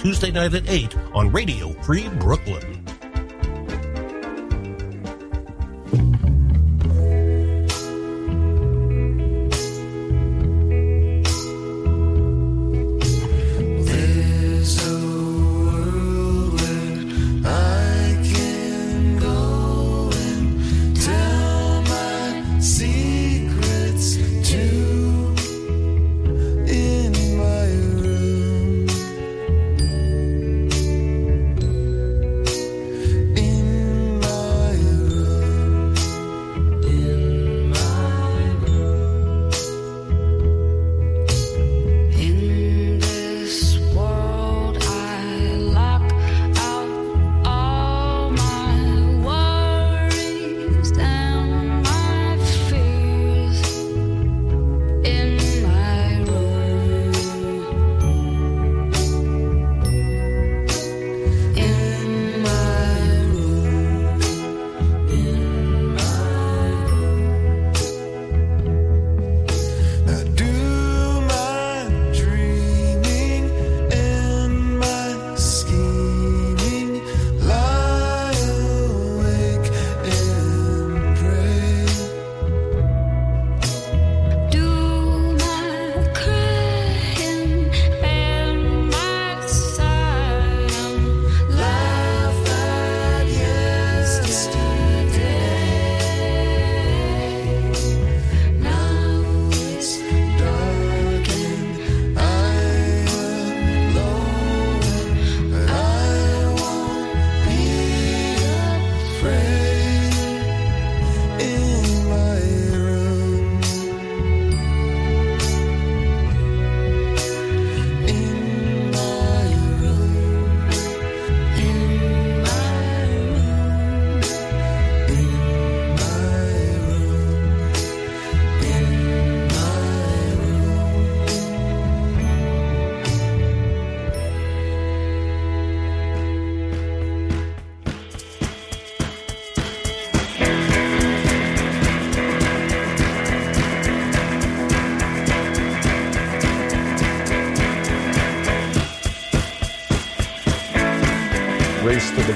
Tuesday night at 8 on Radio Free Brooklyn.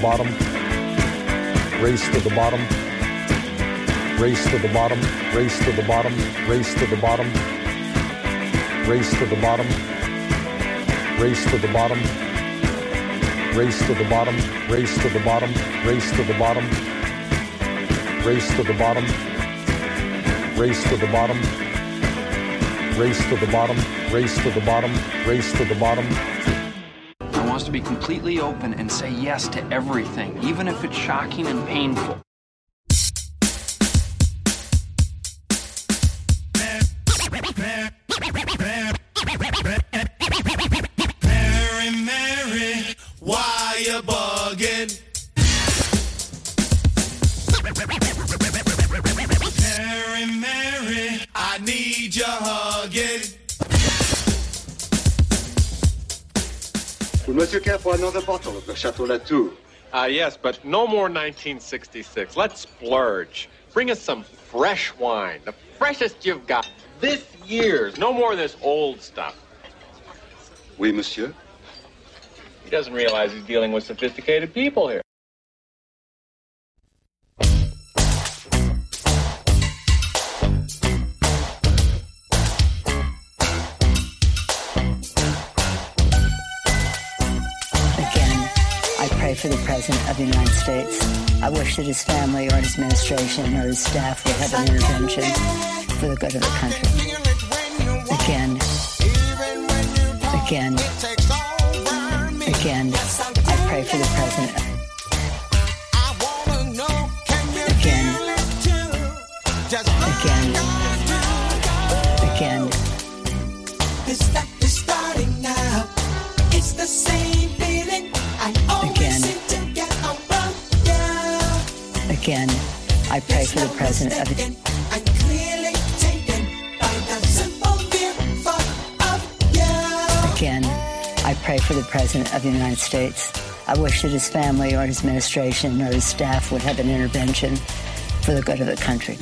Bottom. Race to the bottom. Race to the bottom. Race to the bottom. Race to the bottom. Race to the bottom. Race to the bottom. Race to the bottom. Race to the bottom. Race to the bottom. Race to the bottom. Race to the bottom. Race to the bottom. Race to the bottom. Race to the bottom. Be completely open and say yes to everything, even if it's shocking and painful. Of Chateau Latour? Ah, yes, but no more 1966. Let's splurge. Bring us some fresh wine, the freshest you've got. This year's. No more of this old stuff. Oui, monsieur. He doesn't realize he's dealing with sophisticated people here. President of the United States. I wish that his family or his administration or his staff would have an intervention for the good of the country. Again, again, again, I pray for the President. Again, again, is starting now. It's the same Again, I pray for the President of the I pray for the President of the United States. I wish that his family or his administration or his staff would have an intervention for the good of the country.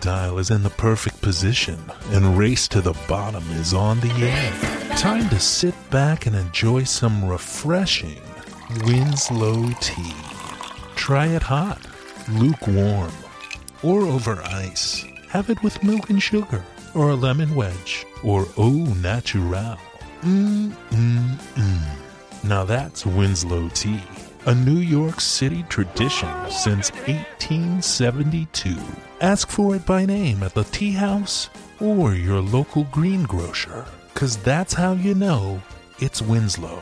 Dial is in the perfect position, and Race to the Bottom is on the air. Time to sit back and enjoy some refreshing Winslow tea. Try it hot, lukewarm, or over ice. Have it with milk and sugar, or a lemon wedge, or au natural. Mmm, mmm, mmm. Now that's Winslow tea, a New York City tradition since 1872. Ask for it by name at the tea house or your local greengrocer, because that's how you know it's Winslow.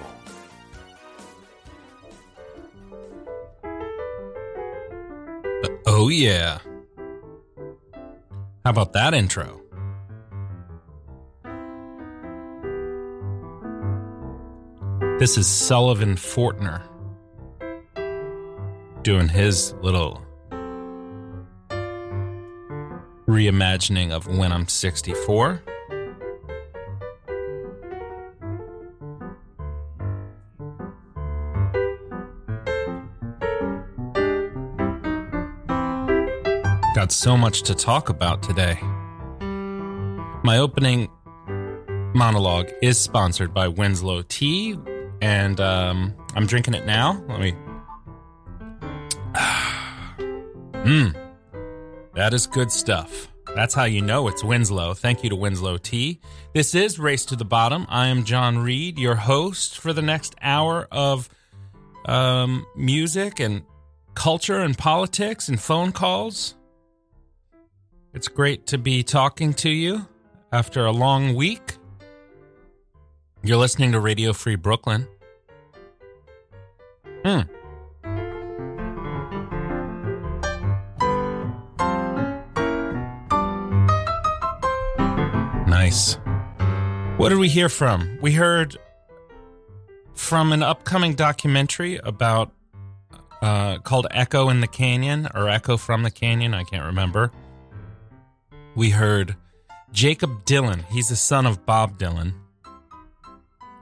Oh, yeah. How about that intro? This is Sullivan Fortner doing his little reimagining of When I'm 64. Got so much to talk about today. My opening monologue is sponsored by Winslow Tea, and um, I'm drinking it now. Let me. Mmm. That is good stuff. That's how you know it's Winslow. Thank you to Winslow Tea. This is Race to the Bottom. I am John Reed, your host for the next hour of um, music and culture and politics and phone calls. It's great to be talking to you after a long week. You're listening to Radio Free Brooklyn. Hmm. Nice. What did we hear from? We heard from an upcoming documentary about uh, called Echo in the Canyon or Echo from the Canyon. I can't remember. We heard Jakob Dylan. He's the son of Bob Dylan.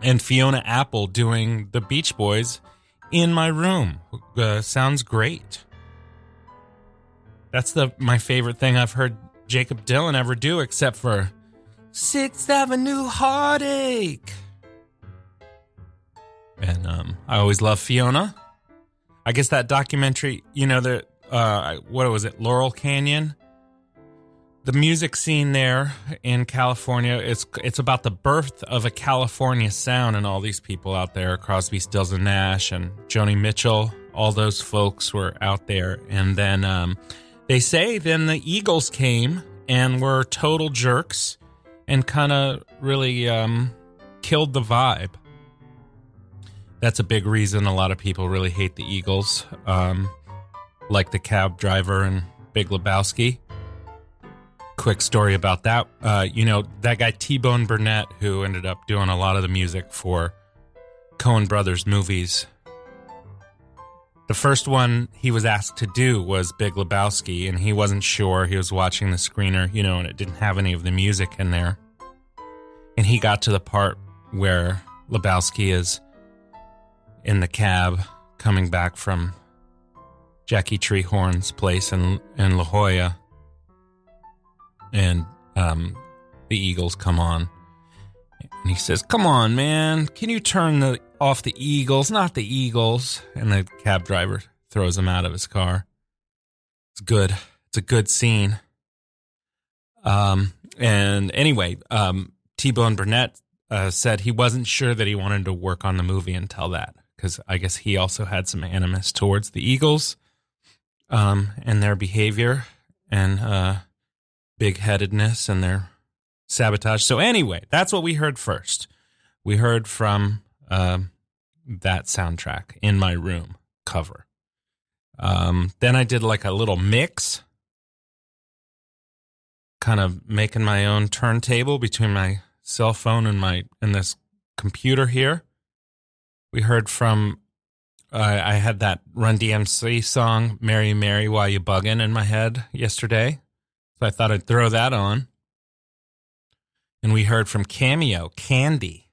And Fiona Apple doing the Beach Boys in my room. Uh, sounds great. That's the my favorite thing I've heard Jakob Dylan ever do, except for Sixth Avenue Heartache. And um, I always love Fiona. I guess that documentary, you know, the uh, what was it, Laurel Canyon? The music scene there in California, it's it's about the birth of a California sound, and all these people out there, Crosby, Stills and Nash, and Joni Mitchell, all those folks were out there, and then um, they say then the Eagles came and were total jerks and kind of really um, killed the vibe. That's a big reason a lot of people really hate the Eagles, um, like the cab driver and Big Lebowski. Quick story about that. Uh, you know, that guy T Bone Burnett, who ended up doing a lot of the music for Coen Brothers movies. The first one he was asked to do was Big Lebowski, and he wasn't sure. He was watching the screener, you know, and it didn't have any of the music in there. And he got to the part where Lebowski is in the cab coming back from Jackie Treehorn's place in, in La Jolla. And um, the Eagles come on. And he says, Come on, man. Can you turn the off the Eagles, not the Eagles? And the cab driver throws him out of his car. It's good. It's a good scene. Um, and anyway, um, T Bone Burnett uh, said he wasn't sure that he wanted to work on the movie until that, because I guess he also had some animus towards the Eagles um, and their behavior and uh, big headedness and their sabotage. So, anyway, that's what we heard first. We heard from um, that soundtrack in my room cover. Um, then I did like a little mix, kind of making my own turntable between my cell phone and my and this computer here. We heard from uh, I had that Run DMC song "Mary Mary While You Buggin" in my head yesterday, so I thought I'd throw that on. And we heard from Cameo "Candy,"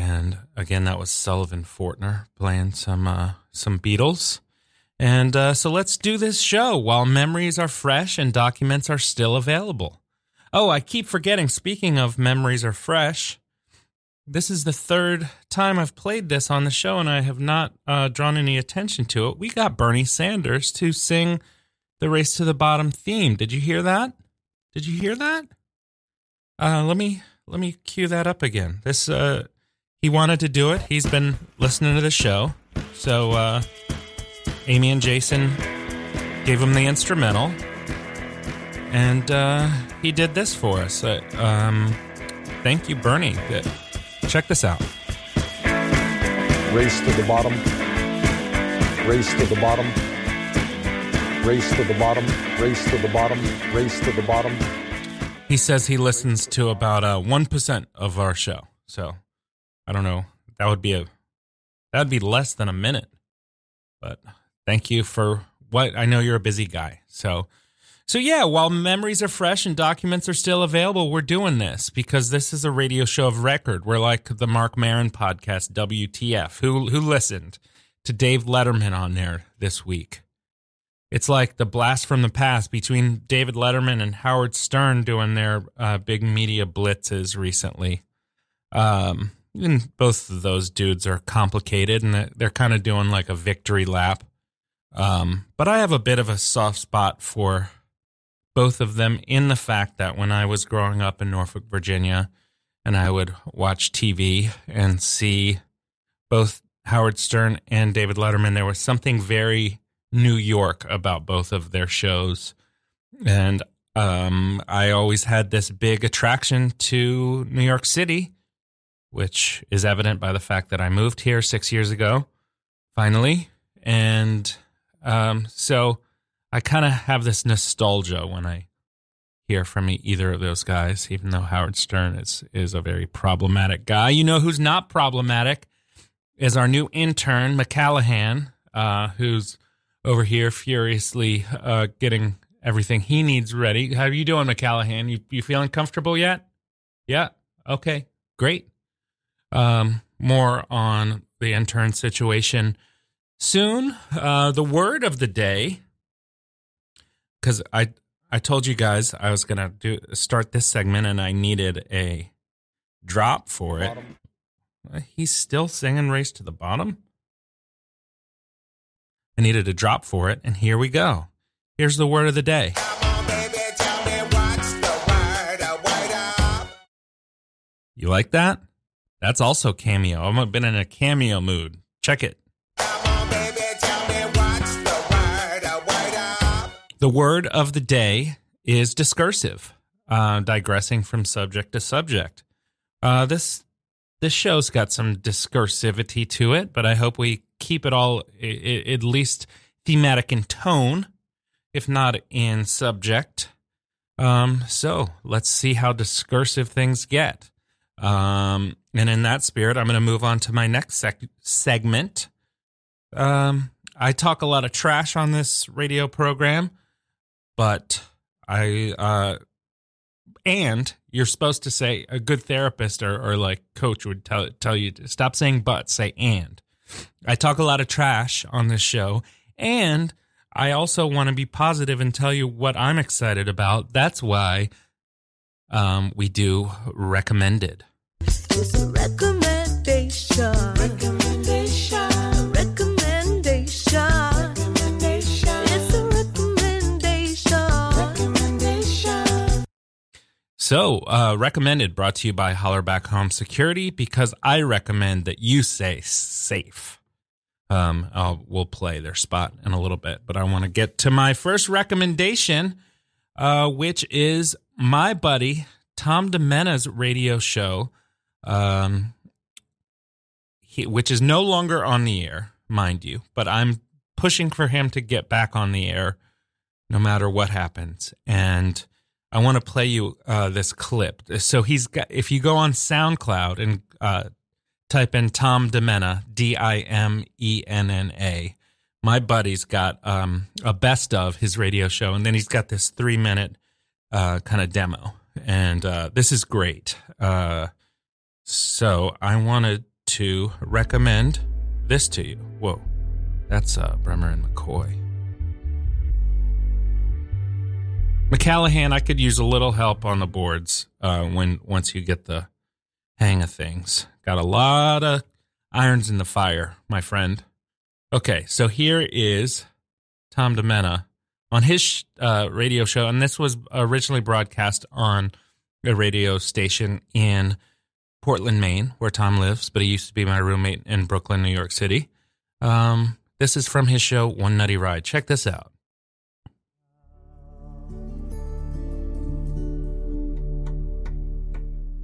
and again that was Sullivan Fortner playing some uh, some Beatles. And uh, so let's do this show while memories are fresh and documents are still available. Oh, I keep forgetting. Speaking of memories are fresh, this is the third time I've played this on the show, and I have not uh, drawn any attention to it. We got Bernie Sanders to sing the Race to the Bottom theme. Did you hear that? Did you hear that? Uh, let me let me cue that up again. This uh, he wanted to do it. He's been listening to the show, so uh, Amy and Jason gave him the instrumental, and uh, he did this for us. Uh, um, thank you, Bernie. Uh, Check this out. Race to the bottom. Race to the bottom. Race to the bottom. Race to the bottom. Race to the bottom. He says he listens to about uh, 1% of our show. So I don't know. That would be a that would be less than a minute. But thank you for what I know you're a busy guy. So so yeah, while memories are fresh and documents are still available, we're doing this because this is a radio show of record. We're like the Marc Maron podcast WTF. Who who listened to Dave Letterman on there this week? It's like the blast from the past between David Letterman and Howard Stern doing their uh, big media blitzes recently. Um, and both of those dudes are complicated and they're- kind of doing like a victory lap. Um, but I have a bit of a soft spot for both of them in the fact that when I was growing up in Norfolk, Virginia, and I would watch TV and see both Howard Stern and David Letterman, there was something very New York about both of their shows. And um, I always had this big attraction to New York City, which is evident by the fact that I moved here six years ago, finally. And um, so I kind of have this nostalgia when I hear from either of those guys, even though Howard Stern is, is a very problematic guy. You know who's not problematic is our new intern, McCallahan, uh, who's over here furiously uh, getting everything he needs ready. How are you doing, McCallahan? You you feeling comfortable yet? Yeah. Okay. Great. Um, more on the intern situation soon. Uh, the word of the day, because I I told you guys I was gonna do start this segment and I needed a drop for it. He's still singing "Race to the Bottom." I needed a drop for it, and here we go. Here's the word of the day. You like that? That's also cameo. I've been in a cameo mood. Check it. The word of the day is discursive, uh, digressing from subject to subject. Uh, this this show's got some discursivity to it, but I hope we keep it all i- i- at least thematic in tone, if not in subject. Um, so let's see how discursive things get. Um, and in that spirit, I'm going to move on to my next sec- segment. Um, I talk a lot of trash on this radio program, but I, uh, and you're supposed to say a good therapist or, or like coach would tell tell you to stop saying but, say and. I talk a lot of trash on this show, and I also want to be positive and tell you what I'm excited about. That's why um, we do recommended. It's a recommendation. Recommendation. Recommendation. Recommendation. It's a recommendation. Recommendation. So, uh, recommended, brought to you by Hollerback Home Security because I recommend that you say safe. Um, I'll, we'll play their spot in a little bit, but I want to get to my first recommendation, uh, which is my buddy Tom DiMenna's radio show, um, he, which is no longer on the air, mind you, but I'm pushing for him to get back on the air no matter what happens. And I want to play you uh, this clip. So he's got, if you go on SoundCloud and uh, type in Tom DiMenna, D I M E N N A, my buddy's got um, a best of his radio show, and then he's got this three minute uh, kind of demo. And uh, this is great. So I wanted to recommend this to you. Whoa. That's uh, Bremer and McCoy. McCallahan, I could use a little help on the boards uh, when once you get the hang of things. Got a lot of irons in the fire, my friend. Okay, so here is Tom DiMenna on his uh, radio show, and this was originally broadcast on a radio station in Portland, Maine, where Tom lives, but he used to be my roommate in Brooklyn, New York City. Um, this is from his show, One Nutty Ride. Check this out.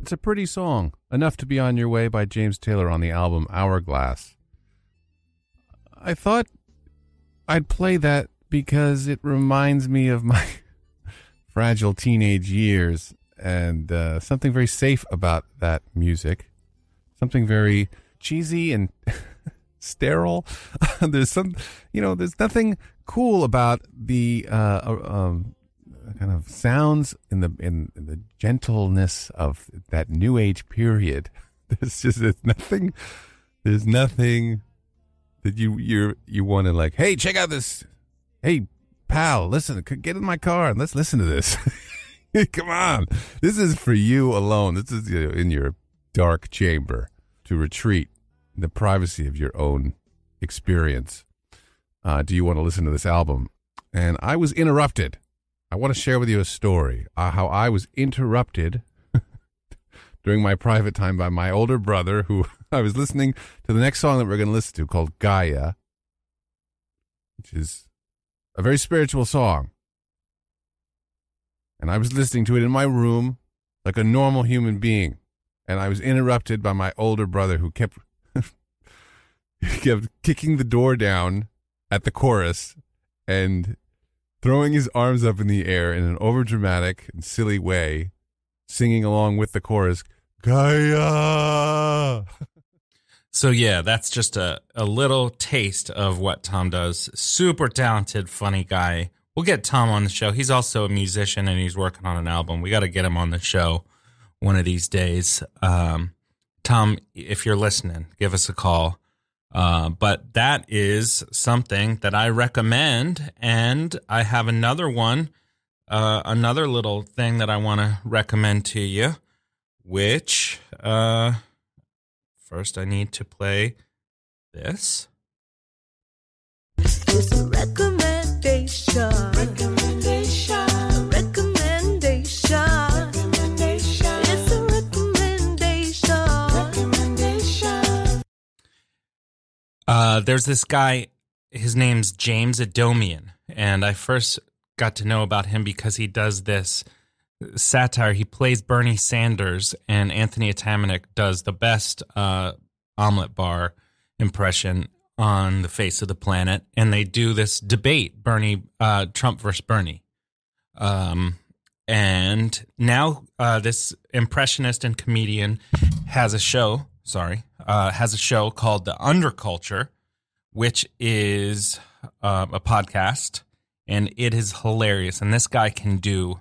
It's a pretty song, enough to be on your way by James Taylor on the album Hourglass. I thought I'd play that because it reminds me of my fragile teenage years and uh, something very safe about that music. Something very cheesy and sterile. there's some, you know, there's nothing cool about the uh, um, kind of sounds in the in, in the gentleness of that new age period. There's just there's nothing. There's nothing that you you you want to like. Hey, check out this. Hey, pal, listen. Get in my car and let's listen to this. Come on, this is for you alone. This is you know, in your dark chamber to retreat in the privacy of your own experience. Uh, do you want to listen to this album? And I was interrupted. I want to share with you a story uh, how I was interrupted during my private time by my older brother, who I was listening to the next song that we're going to listen to called Gaia, which is a very spiritual song. And I was listening to it in my room like a normal human being. And I was interrupted by my older brother who kept kept kicking the door down at the chorus and throwing his arms up in the air in an overdramatic and silly way, singing along with the chorus, Gaia. So yeah, that's just a, a little taste of what Tom does. Super talented, funny guy. We'll get Tom on the show. He's also a musician and he's working on an album. We got to get him on the show one of these days. Um, Tom, if you're listening, give us a call. Uh, but that is something that I recommend. And I have another one, uh, another little thing that I want to recommend to you, which uh, first I need to play this. It's a recommendation. Uh, there's this guy, his name's James Adomian, and I first got to know about him because he does this satire. He plays Bernie Sanders, and Anthony Atamanuik does the best uh, omelet bar impression on the face of the planet, and they do this debate: Bernie, uh, Trump versus Bernie. Um, and now uh, this impressionist and comedian has a show. Sorry, uh, has a show called The Underculture, which is uh, a podcast, and it is hilarious. And this guy can do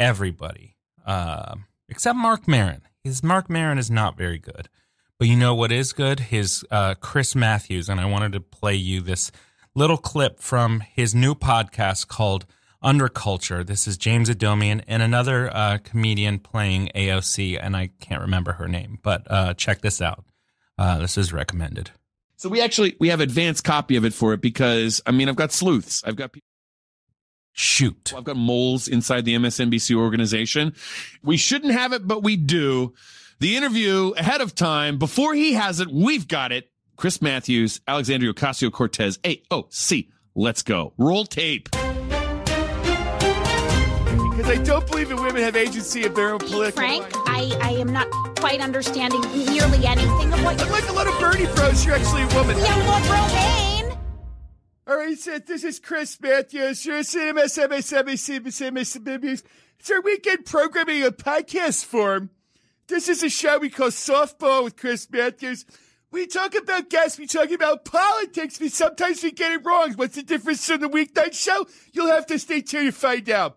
everybody uh, except Marc Maron. His Marc Maron is not very good, but you know what is good? His uh, Chris Matthews, and I wanted to play you this little clip from his new podcast called Underculture. This is James Adomian and another uh, comedian playing AOC, and I can't remember her name, but uh, check this out. Uh, this is recommended. So we actually we have advanced copy of it for it because I mean I've got sleuths. I've got people shoot. I've got moles inside the MSNBC organization. We shouldn't have it, but we do. The interview ahead of time before he has it, we've got it. Chris Matthews, Alexandria Ocasio Cortez, AOC. Let's go. Roll tape. Because I don't believe that women have agency of their own political Frank. I, I am not quite understanding nearly anything of what you're Like a little Bernie bros, you're actually a woman. Young Lord Romaine. All right, so this is Chris Matthews. You're seeing MSNBC. It's our weekend programming in podcast form. This is a show we call Softball with Chris Matthews. We talk about gas, we talk about politics, we sometimes we get it wrong. What's the difference from the weeknight show? You'll have to stay tuned to find out.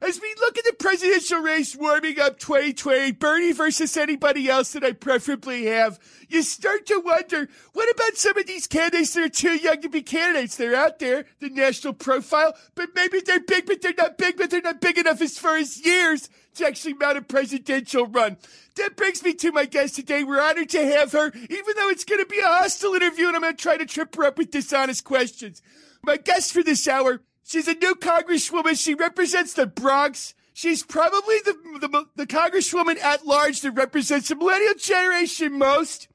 As we look at the presidential race warming up 2020, Bernie versus anybody else that I preferably have, you start to wonder, what about some of these candidates that are too young to be candidates? They're out there, the national profile, but maybe they're big, but they're not big, but they're not big enough as far as years to actually mount a presidential run. That brings me to my guest today. We're honored to have her, even though it's going to be a hostile interview and I'm going to try to trip her up with dishonest questions. My guest for this hour, she's a new congresswoman. She represents the Bronx. She's probably the, the, the congresswoman at large that represents the millennial generation most.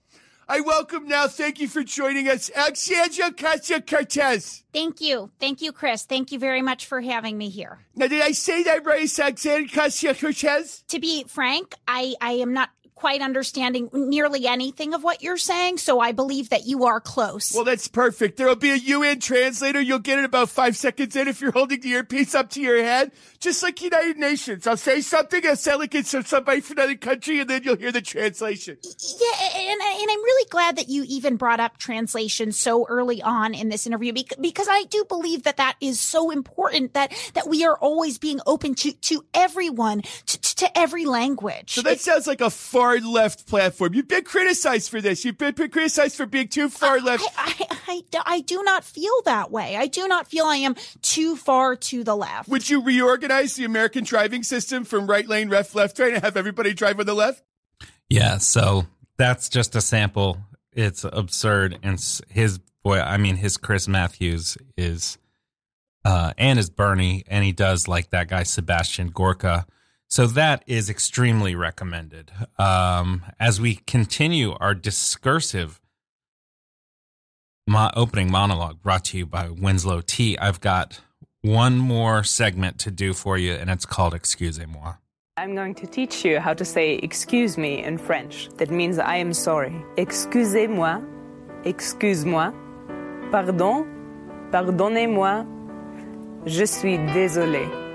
I welcome now, thank you for joining us, Alexandria Ocasio Cortez. Thank you. Thank you, Chris. Thank you very much for having me here. Now, did I say that right, Alexandria Ocasio Cortez? To be frank, I, I am not quite understanding nearly anything of what you're saying, so I believe that you are close. Well, that's perfect. There will be a UN translator. You'll get it about five seconds in if you're holding the earpiece up to your head, just like United Nations. I'll say something, I'll sound like it's from somebody from another country, and then you'll hear the translation. Yeah, and, and I'm really glad that you even brought up translation so early on in this interview because I do believe that that is so important that that we are always being open to to everyone to, to every language. So that sounds like a far left platform. You've been criticized for this. You've been criticized for being too far left. I, I, I, I do not feel that way. I do not feel I am too far to the left. Would you reorganize the American driving system from right lane, left, left, right, and have everybody drive on the left? Yeah, so that's just a sample. It's absurd, and his boy, I mean, his Chris Matthews is, uh, and his Bernie, and he does like that guy Sebastian Gorka. So that is extremely recommended. Um, as we continue our discursive mo- opening monologue brought to you by Winslow Tea, I've got one more segment to do for you, and it's called Excusez-moi. I'm going to teach you how to say excuse me in French. That means I am sorry. Excusez-moi, excuse-moi, pardon, pardonnez-moi, je suis désolé.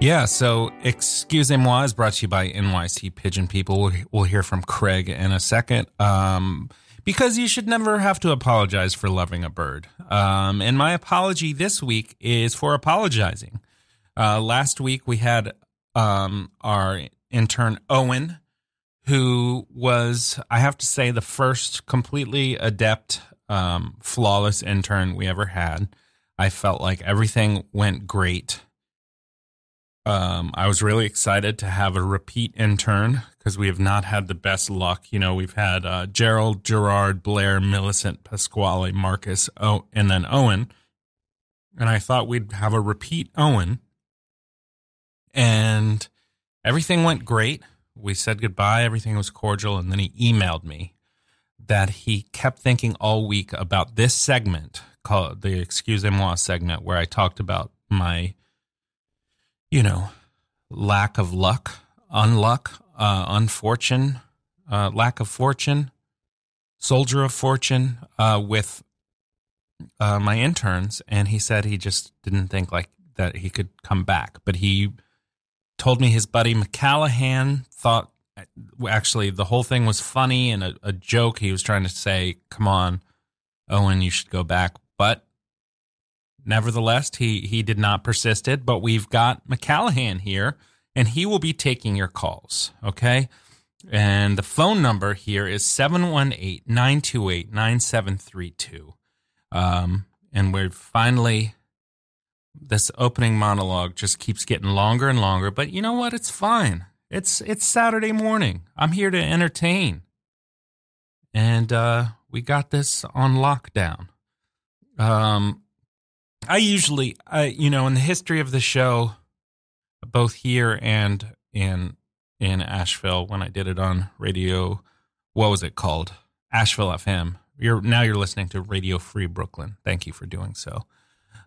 Yeah, so Excusez-moi is brought to you by NYC Pigeon People. We'll, hear from Craig in a second. Um, because you should never have to apologize for loving a bird. Um, and my apology this week is for apologizing. Uh, last week we had um, our intern Owen, who was, I have to say, the first completely adept, um, flawless intern we ever had. I felt like everything went great. Um, I was really excited to have a repeat intern because we have not had the best luck. You know, we've had uh, Gerald, Gerard, Blair, Millicent, Pasquale, Marcus, oh, and then Owen. And I thought we'd have a repeat Owen. And everything went great. We said goodbye. Everything was cordial. And then he emailed me that he kept thinking all week about this segment called the Excusez-moi segment where I talked about my you know, lack of luck, unluck, uh, unfortune, uh, lack of fortune, soldier of fortune uh, with uh, my interns, and he said he just didn't think like that he could come back, but he told me his buddy McCallahan thought actually the whole thing was funny and a, a joke. He was trying to say, "Come on, Owen, you should go back," but Nevertheless, he he did not persist it, but we've got McCallahan here, and he will be taking your calls. Okay. And the phone number here is 718 928 9732. Um, and we're finally, this opening monologue just keeps getting longer and longer, but you know what? It's fine. It's, it's Saturday morning. I'm here to entertain. And, uh, we got this on lockdown. Um, I usually, you know, in the history of the show, both here and in in Asheville, when I did it on radio, what was it called? Asheville FM. You're now you're listening to Radio Free Brooklyn. Thank you for doing so.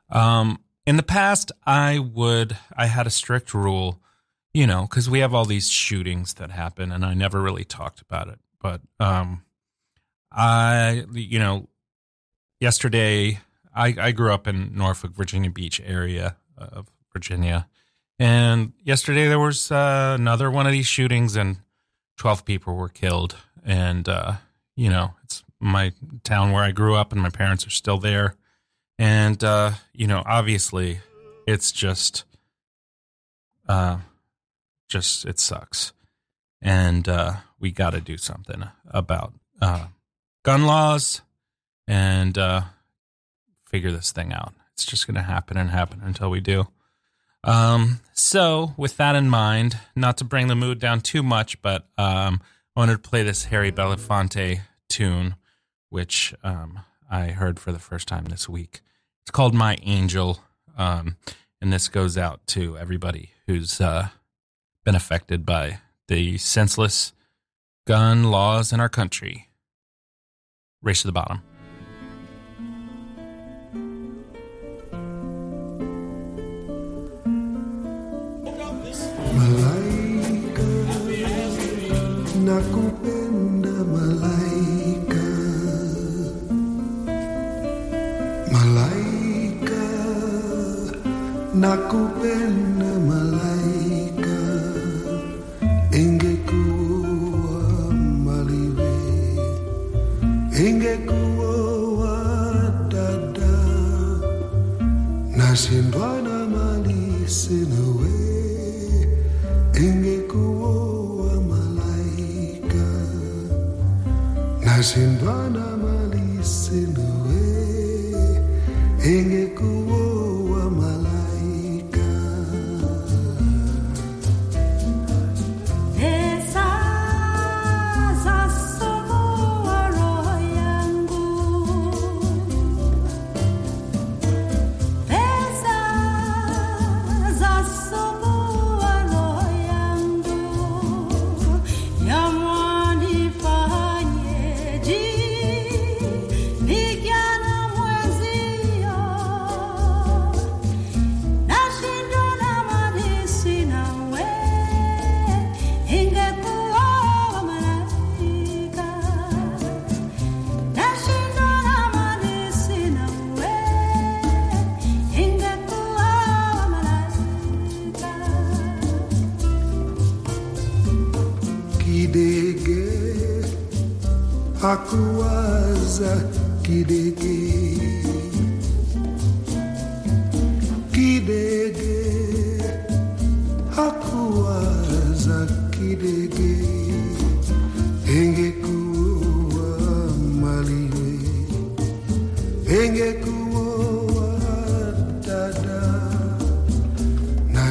Um, in the past, I would I had a strict rule, you know, because we have all these shootings that happen, and I never really talked about it. But um, I, you know, yesterday I, I grew up in Norfolk, Virginia Beach area of Virginia. And yesterday there was uh, another one of these shootings, and 12 people were killed. And, uh, you know, it's my town where I grew up, and my parents are still there. And, uh, you know, obviously it's just uh, just it sucks, and uh, we got to do something about uh, gun laws and uh, figure this thing out. It's just going to happen and happen until we do. Um, so, with that in mind, not to bring the mood down too much, but um, I wanted to play this Harry Belafonte tune, which um, I heard for the first time this week. It's called My Angel, um, and this goes out to everybody who's uh, been affected by the senseless gun laws in our country. Race to the bottom. Malaika, nakupenda malaika, malaika, nakupenda malaika, ingekuwa maliwe, ingekuwa dada, nashindwa na mali sina nashindwa na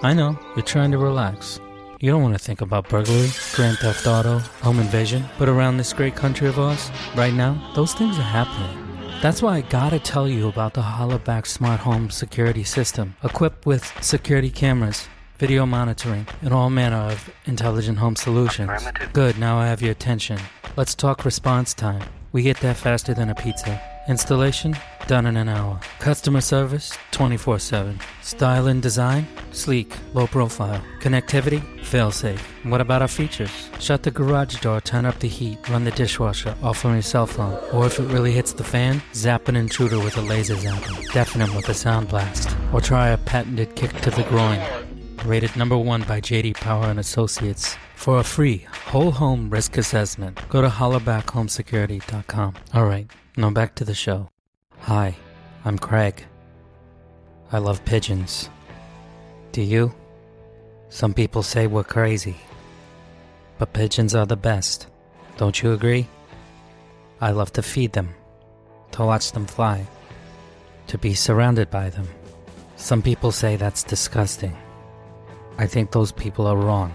I know, you're trying to relax. You don't want to think about burglary, Grand Theft Auto, home invasion, but around this great country of ours, right now, those things are happening. That's why I gotta tell you about the Hollaback Smart Home Security System, equipped with security cameras, video monitoring, and all manner of intelligent home solutions. Good, now I have your attention. Let's talk response time. We get there faster than a pizza. Installation? Done in an hour. Customer service? 24 7. Style and design? Sleek, low profile. Connectivity? Fail safe. What about our features? Shut the garage door, turn up the heat, run the dishwasher, off from your cell phone. Or if it really hits the fan, zap an intruder with a laser zapper. Deafen him with a sound blast. Or try a patented kick to the groin. Rated number one by JD Power and Associates. For a free whole home risk assessment, go to hollowbackhomesecurity.com. All right, now back to the show. Hi, I'm Craig. I love pigeons. Do you? Some people say we're crazy. But pigeons are the best. Don't you agree? I love to feed them, to watch them fly, to be surrounded by them. Some people say that's disgusting. I think those people are wrong.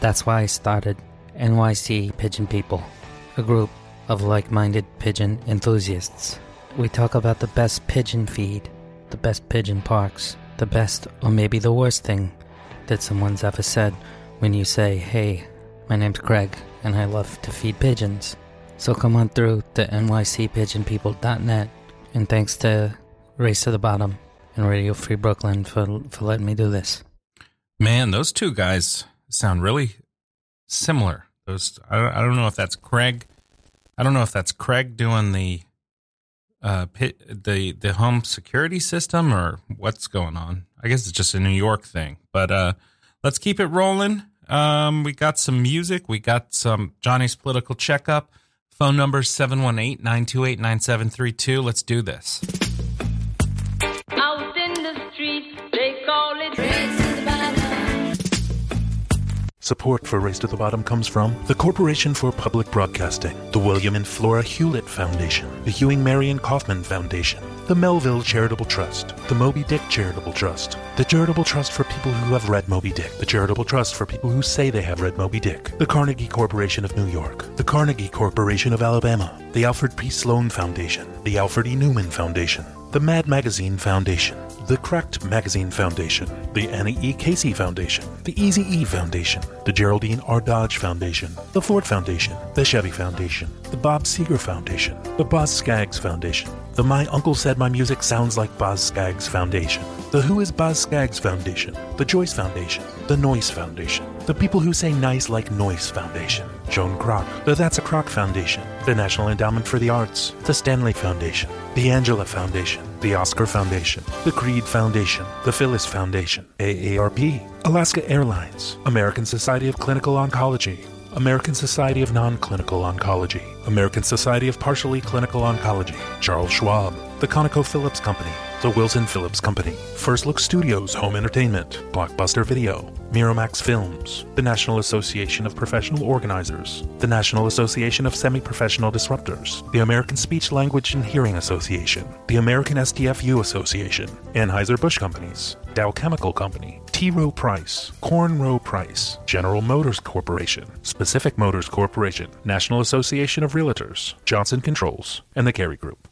That's why I started NYC Pigeon People, a group of like minded pigeon enthusiasts. We talk about the best pigeon feed, the best pigeon parks, the best or maybe the worst thing that someone's ever said when you say, Hey, my name's Craig and I love to feed pigeons. So come on through to nycpigeonpeople.net and thanks to Race to the Bottom and Radio Free Brooklyn for, for letting me do this. Man, those two guys sound really similar. Those I don't, I don't know if that's Craig. I don't know if that's Craig doing the uh pit, the the home security system or what's going on. I guess it's just a New York thing. But uh let's keep it rolling. Um we got some music, we got some Johnny's political checkup. Phone number 718-928-9732. Let's do this. Support for Race to the Bottom comes from the Corporation for Public Broadcasting, the William and Flora Hewlett Foundation, the Ewing Marion Kauffman Foundation, the Melville Charitable Trust, the Moby Dick Charitable Trust, the Charitable Trust for people who have read Moby Dick, the Charitable Trust for people who say they have read Moby Dick, the Carnegie Corporation of New York, the Carnegie Corporation of Alabama, the Alfred P. Sloan Foundation, the Alfred E. Neuman Foundation, the Mad Magazine Foundation, the Cracked Magazine Foundation, the Annie E. Casey Foundation, the Easy E Foundation, the Geraldine R. Dodge Foundation, the Ford Foundation, the Chevy Foundation, the Bob Seger Foundation, the Boz Scaggs Foundation, the My Uncle Said My Music Sounds Like Boz Scaggs Foundation, the Who is Boz Scaggs Foundation, the Joyce Foundation, the Noise Foundation, the People Who Say Nice Like Noise Foundation, Joan Kroc, the That's a Kroc Foundation, the National Endowment for the Arts, the Stanley Foundation, the Angela Foundation, the Oscar Foundation, the Creed Foundation, the Phyllis Foundation, AARP, Alaska Airlines, American Society of Clinical Oncology, American Society of Non-Clinical Oncology, American Society of Partially Clinical Oncology, Charles Schwab, the ConocoPhillips Company, the Wilson Phillips Company, First Look Studios Home Entertainment, Blockbuster Video, Miramax Films, the National Association of Professional Organizers, the National Association of Semi-Professional Disruptors, the American Speech Language and Hearing Association, the American STFU Association, Anheuser-Busch Companies, Dow Chemical Company, T. Rowe Price, Corn Rowe Price, General Motors Corporation, Specific Motors Corporation, National Association of Realtors, Johnson Controls, and the Carey Group.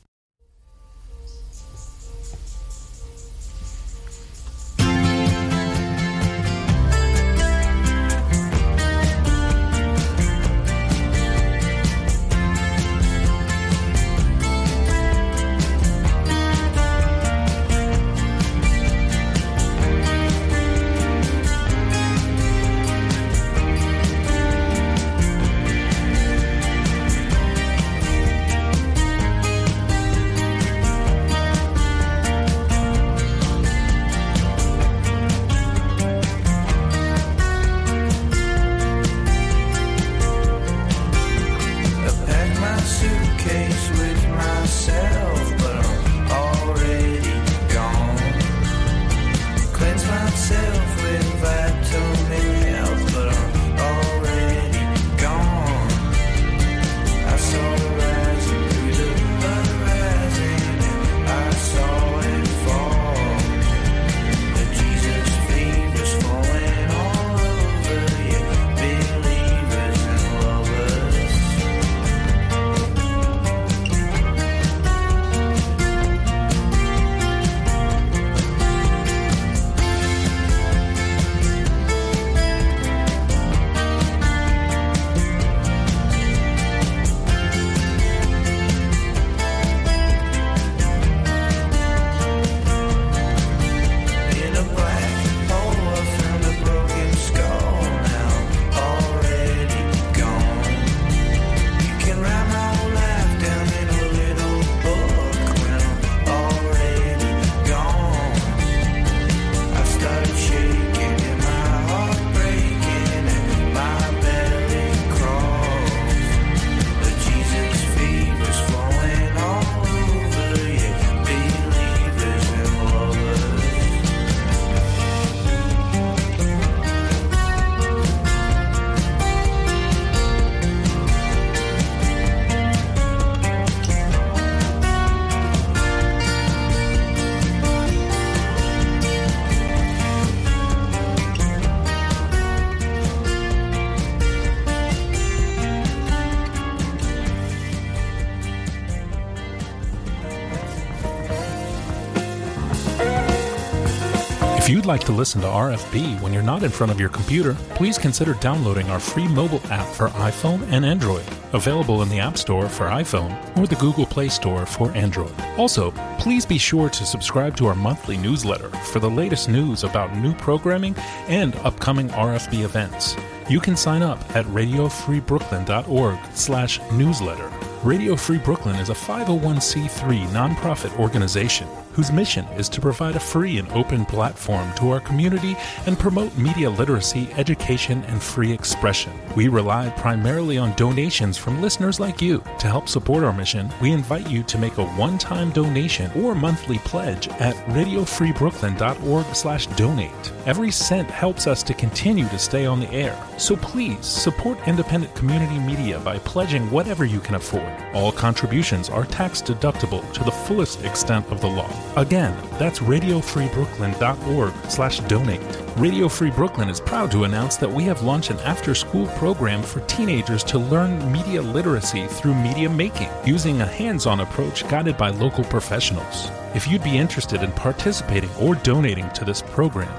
You'd like to listen to RFB when you're not in front of your computer, please consider downloading our free mobile app for iPhone and Android, available in the App Store for iPhone or the Google Play Store for Android. Also, please be sure to subscribe to our monthly newsletter for the latest news about new programming and upcoming RFB events. You can sign up at radiofreebrooklyn.org slash newsletter. Radio Free Brooklyn is a 501c3 nonprofit organization whose mission is to provide a free and open platform to our community and promote media literacy, education, and free expression. We rely primarily on donations from listeners like you. To help support our mission, we invite you to make a one-time donation or monthly pledge at radiofreebrooklyn.org slash donate. Every cent helps us to continue to stay on the air. So please support independent community media by pledging whatever you can afford. All contributions are tax deductible to the fullest extent of the law. Again, that's radiofreebrooklyn.org slash donate. Radio Free Brooklyn is proud to announce that we have launched an after-school program for teenagers to learn media literacy through media making, using a hands-on approach guided by local professionals. If you'd be interested in participating or donating to this program,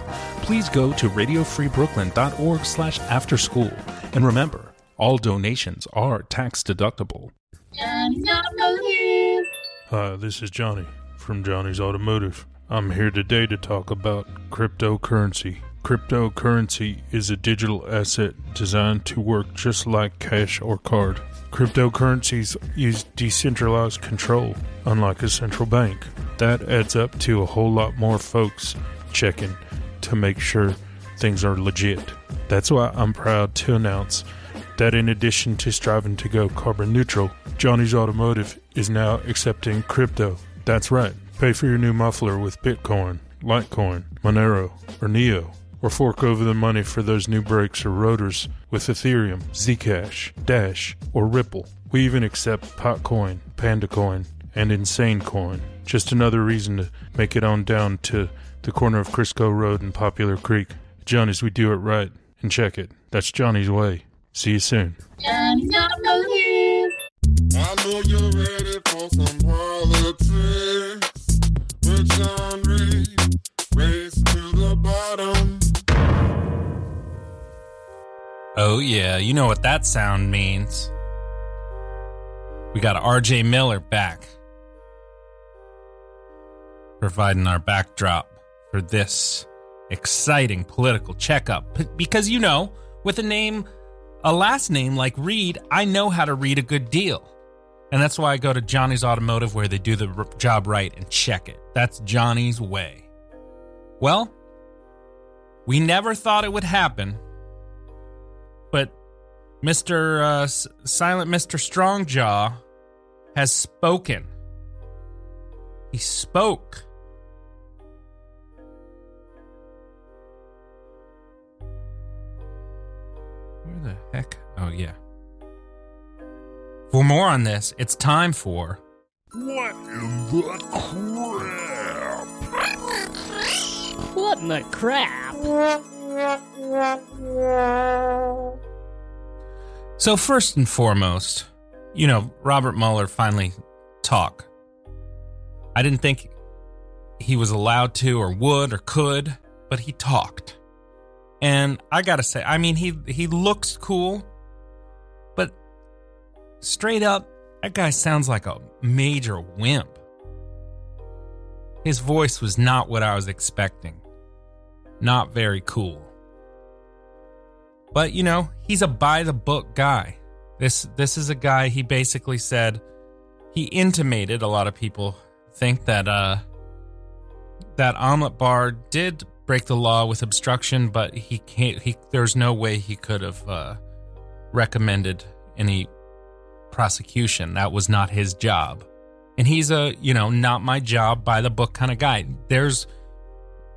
please go to radiofreebrooklyn.org slash afterschool. And remember, all donations are tax deductible. Hi, this is Johnny from Johnny's Automotive. I'm here today to talk about cryptocurrency. Cryptocurrency is a digital asset designed to work just like cash or card. Cryptocurrencies use decentralized control, unlike a central bank. That adds up to a whole lot more folks checking to make sure things are legit. That's why I'm proud to announce that in addition to striving to go carbon neutral, Johnny's Automotive is now accepting crypto. That's right. Pay for your new muffler with Bitcoin, Litecoin, Monero, or Neo, or fork over the money for those new brakes or rotors with Ethereum, Zcash, Dash, or Ripple. We even accept Potcoin, PandaCoin, and Insane Coin. Just another reason to make it on down to the corner of Crisco Road and Popular Creek. Johnny's, we do it right. And check it. That's Johnny's way. See you soon. I know you're ready for some politics. With John Reed, race to the bottom. Oh, yeah, you know what that sound means. We got RJ Miller back, providing our backdrop for this exciting political checkup. Because, you know, with a name, a last name like Reed, I know how to read a good deal. And that's why I go to Johnny's Automotive where they do the job right and check it. That's Johnny's way. Well, we never thought it would happen, but Mr. Uh, S- Silent Mr. Strongjaw has spoken. He spoke. Where the heck? Oh, yeah. For more on this, it's time for. What in the crap? What in the crap? So, first and foremost, you know, Robert Mueller finally talk. I didn't think he was allowed to or would or could, but he talked. And I got to say, I mean, he he looks cool, but straight up, that guy sounds like a major wimp. His voice was not what I was expecting. Not very cool. But you know, he's a by the book guy. This this is a guy he basically said he intimated a lot of people think that uh that omelet bar did break the law with obstruction, but he can't he there's no way he could have uh recommended any prosecution. That was not his job. And he's a, you know, not my job by the book kind of guy. There's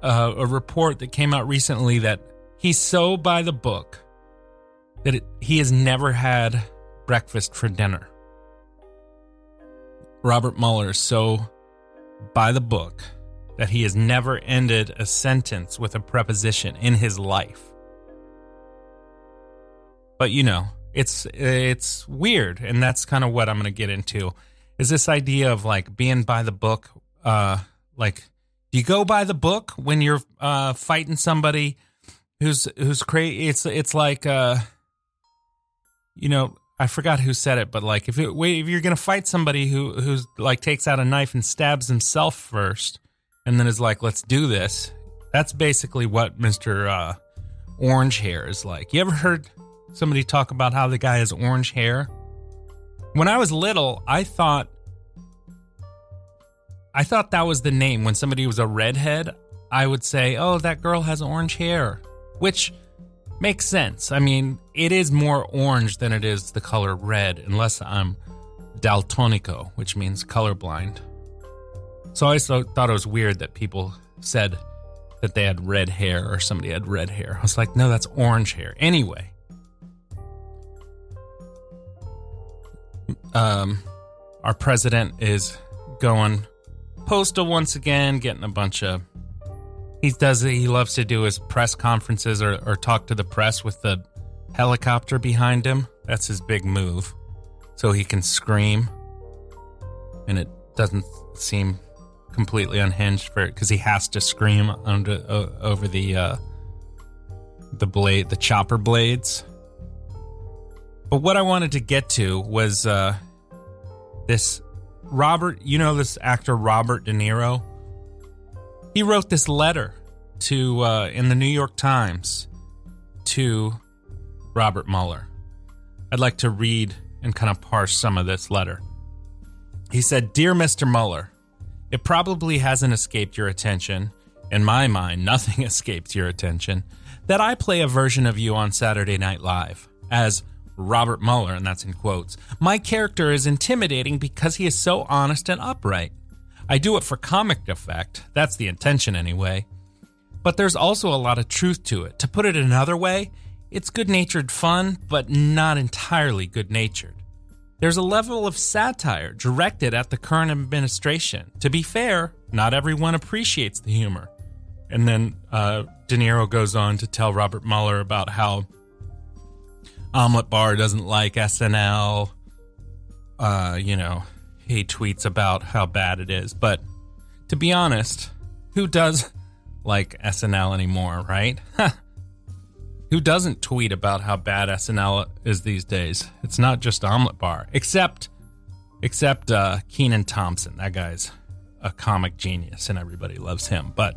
a, a report that came out recently that he's so by the book that it, he has never had breakfast for dinner. Robert Mueller is so by the book that he has never ended a sentence with a preposition in his life. But you know, it's it's weird and that's kind of what I'm going to get into is this idea of like being by the book uh like Do you go by the book when you're uh, fighting somebody who's who's crazy? It's it's like uh, you know I forgot who said it, but like if it, if you're gonna fight somebody who who's like takes out a knife and stabs himself first, and then is like, let's do this. That's basically what Mister uh, Orange Hair is like. You ever heard somebody talk about how the guy has orange hair? When I was little, I thought I thought that was the name. When somebody was a redhead, I would say, "Oh, that girl has orange hair," which makes sense. I mean, it is more orange than it is the color red, unless I'm daltonico, which means colorblind. So I also thought it was weird that people said that they had red hair or somebody had red hair. I was like, no, that's orange hair. Anyway, um, our president is going postal once again, getting a bunch of. He does. He loves to do his press conferences or, or talk to the press with the helicopter behind him. That's his big move, so he can scream, and it doesn't seem completely unhinged for it because he has to scream under uh, over the uh, the blade, the chopper blades. But what I wanted to get to was uh, this Robert, you know this actor Robert De Niro? He wrote this letter to uh, in the New York Times to Robert Mueller. I'd like to read and kind of parse some of this letter. He said, Dear Mr. Mueller, it probably hasn't escaped your attention, in my mind, nothing escaped your attention, that I play a version of you on Saturday Night Live as Robert Mueller, and that's in quotes. My character is intimidating because he is so honest and upright. I do it for comic effect, that's the intention anyway. But there's also a lot of truth to it. To put it another way, it's good natured fun, but not entirely good natured. There's a level of satire directed at the current administration. To be fair, not everyone appreciates the humor. And then uh, De Niro goes on to tell Robert Mueller about how Omelet Bar doesn't like SNL. Uh, you know, he tweets about how bad it is. But to be honest, who does like SNL anymore, right? who doesn't tweet about how bad SNL is these days? It's not just Omelet Bar, except except uh, Kenan Thompson. That guy's a comic genius, and everybody loves him. But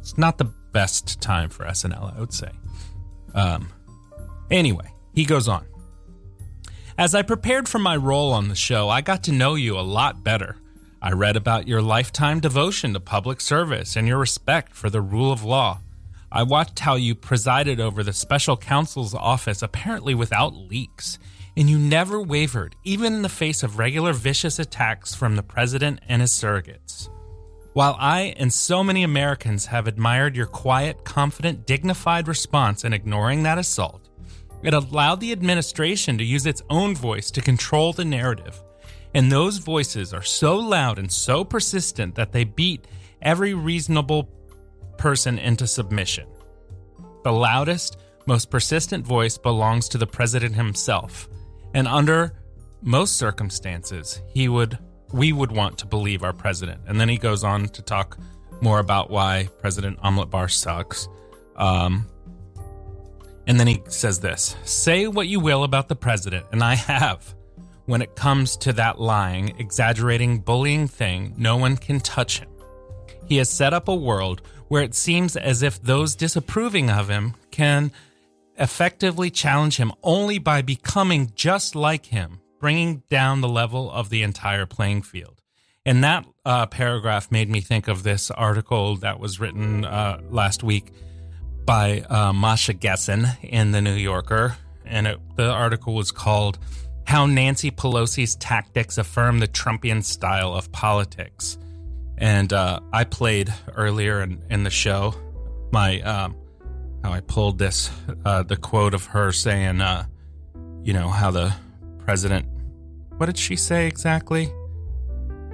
it's not the best time for SNL, I would say. Um, Anyway, he goes on. As I prepared for my role on the show, I got to know you a lot better. I read about your lifetime devotion to public service and your respect for the rule of law. I watched how you presided over the special counsel's office apparently without leaks, and you never wavered, even in the face of regular vicious attacks from the president and his surrogates. While I and so many Americans have admired your quiet, confident, dignified response in ignoring that assault, it allowed the administration to use its own voice to control the narrative. And those voices are so loud and so persistent that they beat every reasonable person into submission. The loudest, most persistent voice belongs to the president himself. And under most circumstances, he would we would want to believe our president. And then he goes on to talk more about why President Omelet Bar sucks. Um, and then he says this Say what you will about the president, and I have. When it comes to that lying, exaggerating, bullying thing, no one can touch him. He has set up a world where it seems as if those disapproving of him can effectively challenge him only by becoming just like him, bringing down the level of the entire playing field. And that uh, paragraph made me think of this article that was written uh, last week by uh, Masha Gessen in the New Yorker, and it, the article was called "How Nancy Pelosi's Tactics Affirm the Trumpian Style of Politics." And uh, I played earlier in, in the show my um, how I pulled this uh, the quote of her saying, uh, you know, how the president. What did she say exactly?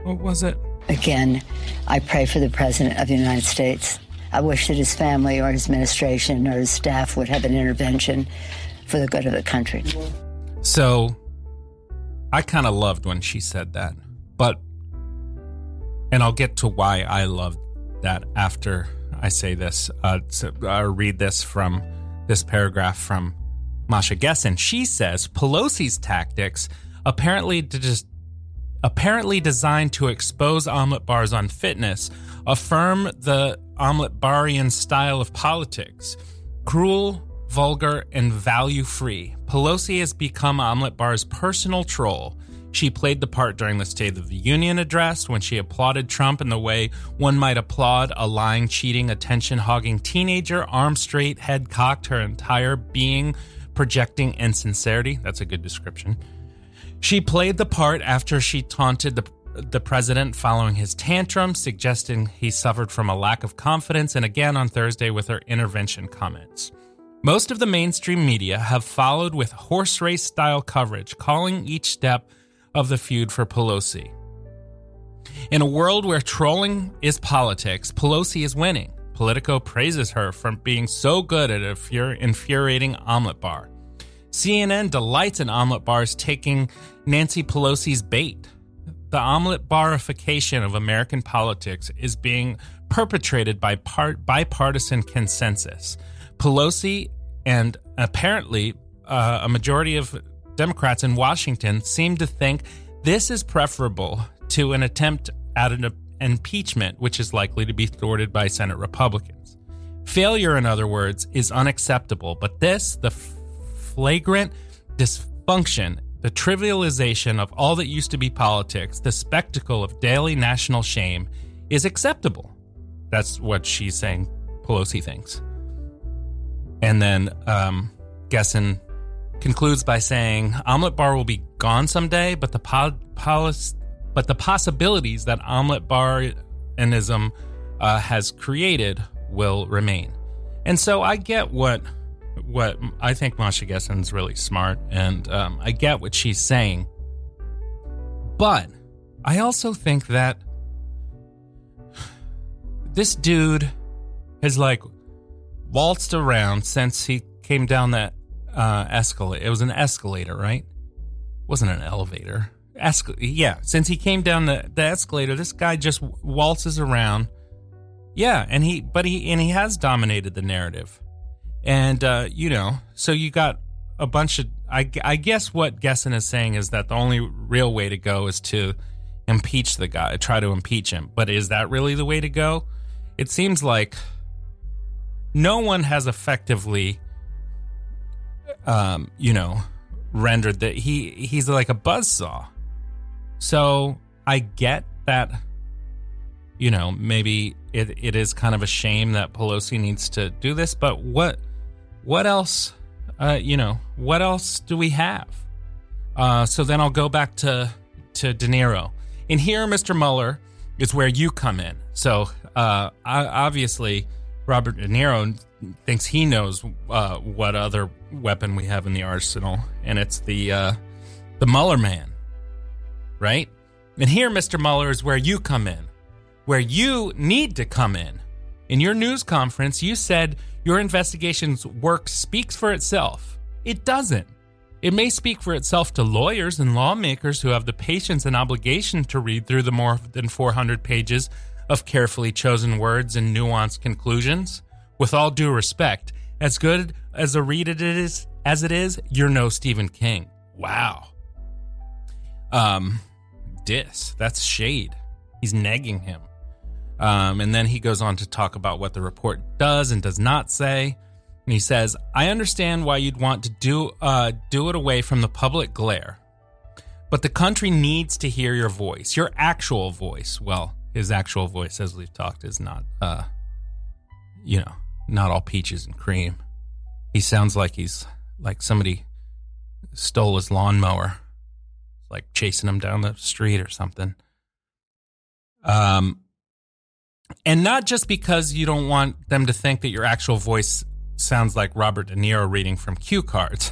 What was it? Again, I pray for the President of the United States. I wish that his family or his administration or his staff would have an intervention for the good of the country. So I kind of loved when she said that. But and I'll get to why I love that after I say this. Uh, so, uh, read this from this paragraph from Masha Gessen. She says Pelosi's tactics apparently just apparently designed to expose omelet bars on fitness, affirm the omelet barian style of politics, cruel, vulgar, and value free. Pelosi has become omelet bar's personal troll. She played the part during the State of the Union address when she applauded Trump in the way one might applaud a lying, cheating, attention hogging teenager, arm straight, head cocked, her entire being projecting insincerity. That's a good description. She played the part after she taunted the the president following his tantrum, suggesting he suffered from a lack of confidence, and again on Thursday with her intervention comments. Most of the mainstream media have followed with horse race style coverage, calling each step of the feud for Pelosi. In a world where trolling is politics, Pelosi is winning. Politico praises her for being so good at an infuriating omelet bar. CNN delights in omelet bars taking Nancy Pelosi's bait. The omelet barification of American politics is being perpetrated by part, bipartisan consensus. Pelosi and apparently uh, a majority of Democrats in Washington seem to think this is preferable to an attempt at an impeachment, which is likely to be thwarted by Senate Republicans. Failure, in other words, is unacceptable, but this, the flagrant dysfunction, the trivialization of all that used to be politics, the spectacle of daily national shame, is acceptable. That's what she's saying Pelosi thinks. And then um, Gessen concludes by saying omelet bar will be gone someday, but the po- polis- but the possibilities that omelet barism uh, has created will remain. And so I get what what I think Masha Gessen's really smart, and um, I get what she's saying. But I also think that this dude has like waltzed around since he came down that uh, escalator. It was an escalator, right? It wasn't an elevator. Escal- yeah, since he came down the, the escalator, this guy just waltzes around. Yeah, and he, but he, and he has dominated the narrative. And, uh, you know, so you got a bunch of, I, I guess what Gessen is saying is that the only real way to go is to impeach the guy, try to impeach him. But is that really the way to go? It seems like no one has effectively, um, you know, rendered that he, he's like a buzzsaw. So I get that, you know, maybe it, it is kind of a shame that Pelosi needs to do this, but what, what else, uh, you know, what else do we have? Uh, so then I'll go back to to De Niro. In here, Mr. Mueller is where you come in. So uh, obviously, Robert De Niro thinks he knows uh, what other weapon we have in the arsenal, and it's the uh, the Mueller man, right? And here, Mr. Mueller is where you come in, where you need to come in. In your news conference, you said your investigation's work speaks for itself. It doesn't. It may speak for itself to lawyers and lawmakers who have the patience and obligation to read through the more than 400 pages of carefully chosen words and nuanced conclusions. With all due respect, as good as a read it is as it is, you're no Stephen King. Wow. Um, dis. That's shade. He's negging him. Um, and then he goes on to talk about what the report does and does not say. And he says, "I understand why you'd want to do uh, do it away from the public glare, but the country needs to hear your voice, your actual voice. Well, his actual voice, as we've talked, is not, uh, you know, not all peaches and cream. He sounds like he's like somebody stole his lawnmower, like chasing him down the street or something. Um, and not just because you don't want them to think that your actual voice sounds like Robert De Niro reading from cue cards.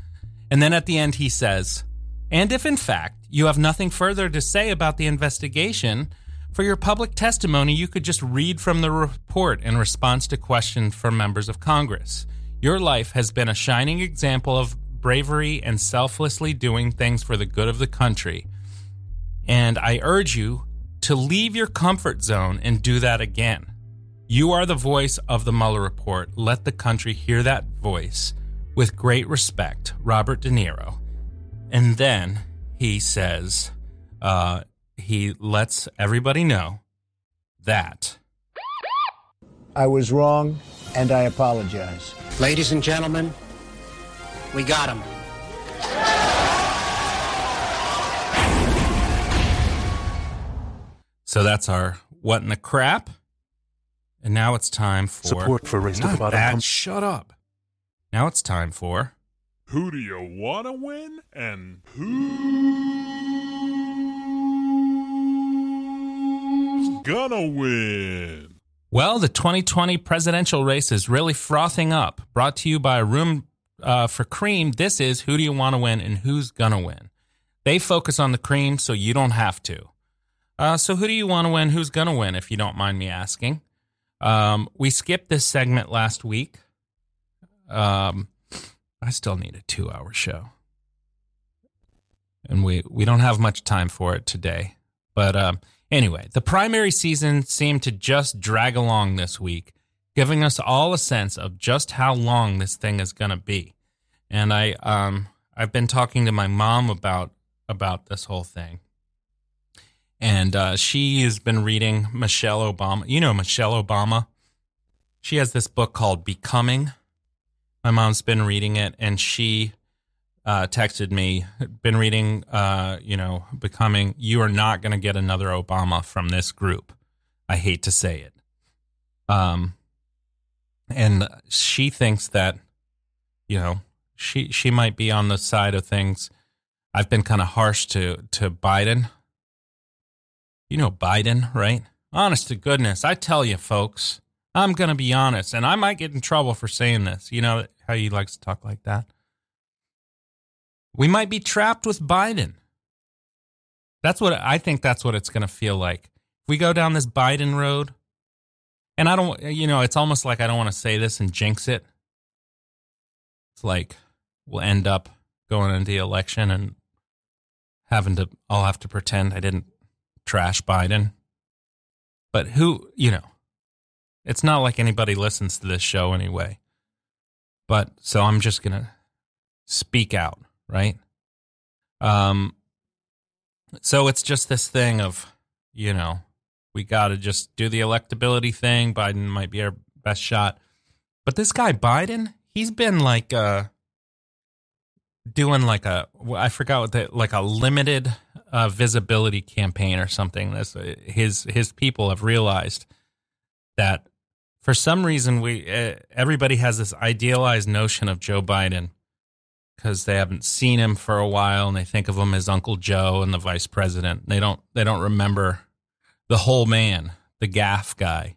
and then at the end, he says, And if in fact you have nothing further to say about the investigation, for your public testimony, you could just read from the report in response to questions from members of Congress. Your life has been a shining example of bravery and selflessly doing things for the good of the country. And I urge you to leave your comfort zone and do that again. You are the voice of the Mueller report. Let the country hear that voice. With great respect, Robert De Niro. And then he says, uh, he lets everybody know that I was wrong, and I apologize. Ladies and gentlemen, we got him. So that's our what in the crap. And now it's time for Support for Race to the Not Bottom that, shut up. Now it's time for Who do you want to win and who's gonna win? Well, the 2020 presidential race is really frothing up. Brought to you by Room uh, for Cream. This is Who Do You Want to Win and Who's Gonna Win. They focus on the cream, so you don't have to. Uh, so, who do you want to win? Who's gonna win? If you don't mind me asking. Um, we skipped this segment last week. Um, I still need a two-hour show, and we we don't have much time for it today. But um, anyway, the primary season seemed to just drag along this week, giving us all a sense of just how long this thing is going to be. And I um I've been talking to my mom about about this whole thing. And uh, she has been reading Michelle Obama. You know Michelle Obama. She has this book called Becoming. My mom's been reading it, and she uh, texted me, been reading, uh, you know, Becoming. You are not going to get another Obama from this group. I hate to say it. Um, and she thinks that, you know, she she might be on the side of things. I've been kind of harsh to to Biden. You know Biden, right? Honest to goodness, I tell you, folks, I'm going to be honest, and I might get in trouble for saying this. You know how he likes to talk like that. We might be trapped with Biden. That's what I think. That's what it's going to feel like. If we go down this Biden road, and I don't, you know, it's almost like I don't want to say this and jinx it. It's like we'll end up going into the election and having to, I'll have to pretend I didn't trash Biden. But who, you know, it's not like anybody listens to this show anyway. But so I'm just going to speak out, right? Um, so it's just this thing of, you know, we got to just do the electability thing. Biden might be our best shot. But this guy, Biden, he's been like, uh, doing like a I forgot what the like a limited uh, visibility campaign or something. This his his people have realized that for some reason we uh, everybody has this idealized notion of Joe Biden because they haven't seen him for a while and they think of him as Uncle Joe and the vice president. They don't they don't remember the whole man, the gaffe guy,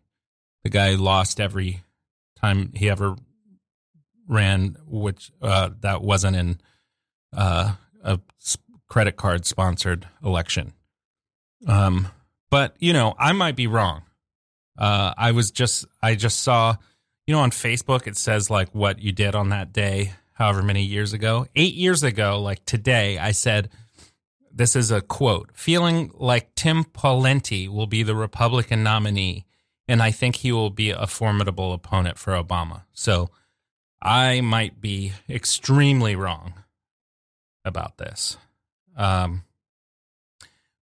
the guy who lost every time he ever ran, which uh, that wasn't in uh, a credit card sponsored election. Um, but you know, I might be wrong. Uh, I was just, I just saw, you know, on Facebook it says like what you did on that day, however many years ago. Eight years ago, like today, I said, this is a quote, feeling like Tim Pawlenty will be the Republican nominee, and I think he will be a formidable opponent for Obama. So I might be extremely wrong about this. Um,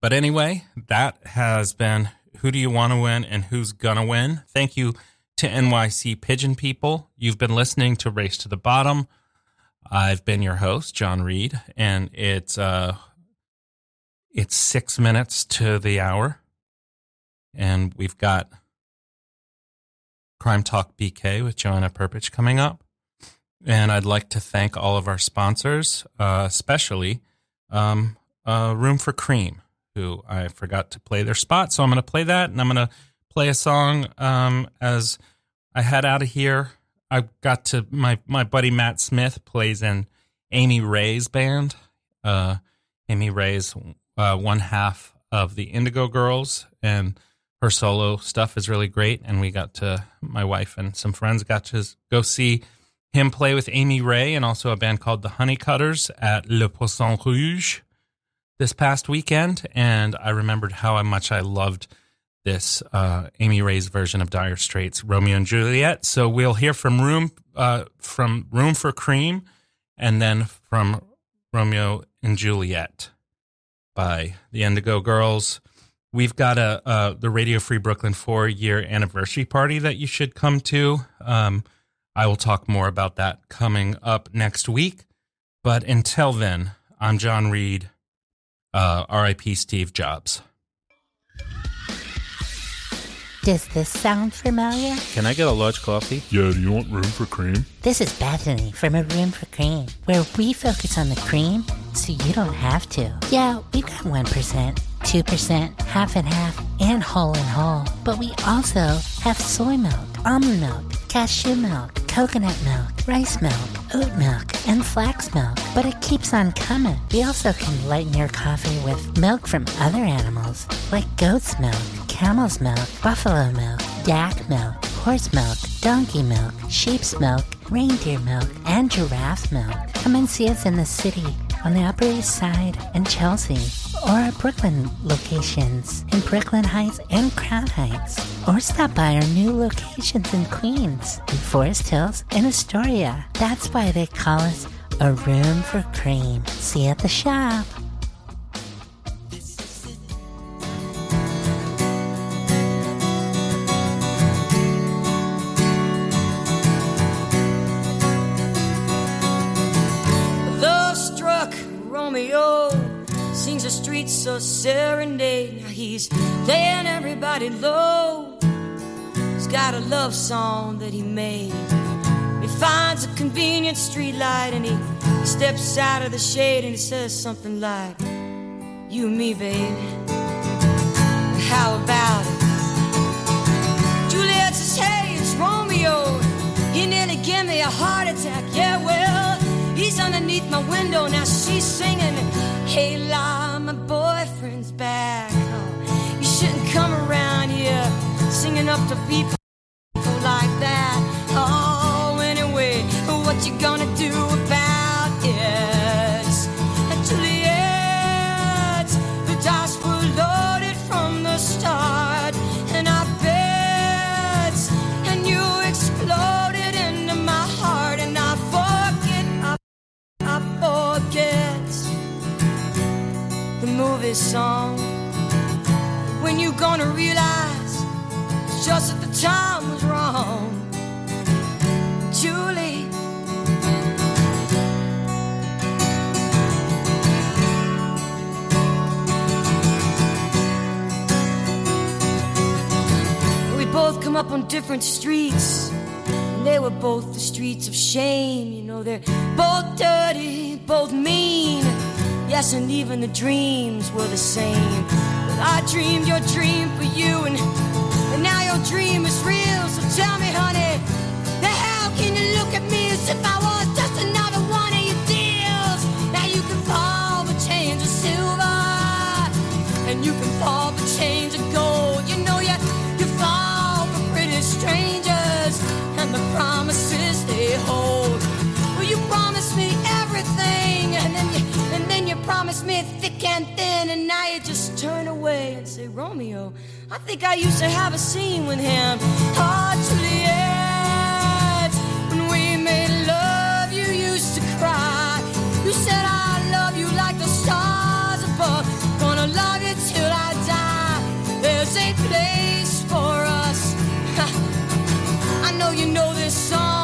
but anyway, that has been Who Do You Want to Win and Who's Gonna Win. Thank you to NYC Pigeon People. You've been listening to Race to the Bottom. I've been your host, John Reed, and it's uh it's six minutes to the hour. And we've got Crime Talk BK with Joanna Perpich coming up. And I'd like to thank all of our sponsors, uh, especially um, uh, Room for Cream, who I forgot to play their spot. So I'm going to play that and I'm going to play a song um, as I head out of here. I got to my, my buddy Matt Smith plays in Amy Ray's band. Uh, Amy Ray's uh, one half of the Indigo Girls, and her solo stuff is really great. And we got to, my wife and some friends got to go see him play with Amy Ray and also a band called the Honeycutters at Le Poisson Rouge. this past weekend, and I remembered how much I loved this uh, Amy Ray's version of Dire Straits' Romeo and Juliet. So we'll hear from Room uh, from Room for Cream, and then from Romeo and Juliet by the Indigo Girls. We've got a uh, the Radio Free Brooklyn four year anniversary party that you should come to. Um, I will talk more about that coming up next week. But until then, I'm John Reed. Uh, R.I.P. Steve Jobs. Does this sound familiar? Can I get a large coffee? Yeah, do you want room for cream? This is Bethany from A Room for Cream, where we focus on the cream so you don't have to. Yeah, we've got 1%, 2%, half and half, and whole and whole. But we also have soy milk, almond milk, cashew milk, coconut milk, rice milk, oat milk, and flax milk. But it keeps on coming. We also can lighten your coffee with milk from other animals, like goat's milk, camel's milk, buffalo milk, yak milk, horse milk, donkey milk, sheep's milk, reindeer milk, and giraffe milk. Come and see us in the city on the Upper East Side in Chelsea, or our Brooklyn locations in Brooklyn Heights and Crown Heights, or stop by our new locations in Queens, in Forest Hills, and Astoria. That's why they call us a room for cream. See you at the shop. So serenade. Now he's laying everybody low. He's got a love song that he made. He finds a convenient street light and he, he steps out of the shade and he says something like, You and me, baby. How about it? Juliet says, Hey, it's Romeo. He nearly gave me a heart attack. Yeah, well, he's underneath my window. Now she's singing, Hey, la, my boyfriend's back. Oh, you shouldn't come around here singing up to people song. When you gonna realize it's just that the time was wrong, Julie? We both come up on different streets. And they were both the streets of shame. You know, they're both dirty, both mean. Yes, and even the dreams were the same. But I dreamed your dream for you, and, and now your dream is real. So tell me, honey, how can you look at me as if I was just another one of your deals? Now you can fall for change of silver, and you can fall for change of gold. You know you you fall for pretty strangers and the promises can't thin, and now you just turn away and say, Romeo, I think I used to have a scene with him. Oh, Juliet, when we made love, you used to cry. You said, I love you like the stars above. Gonna love you till I die. There's a place for us. I know you know this song.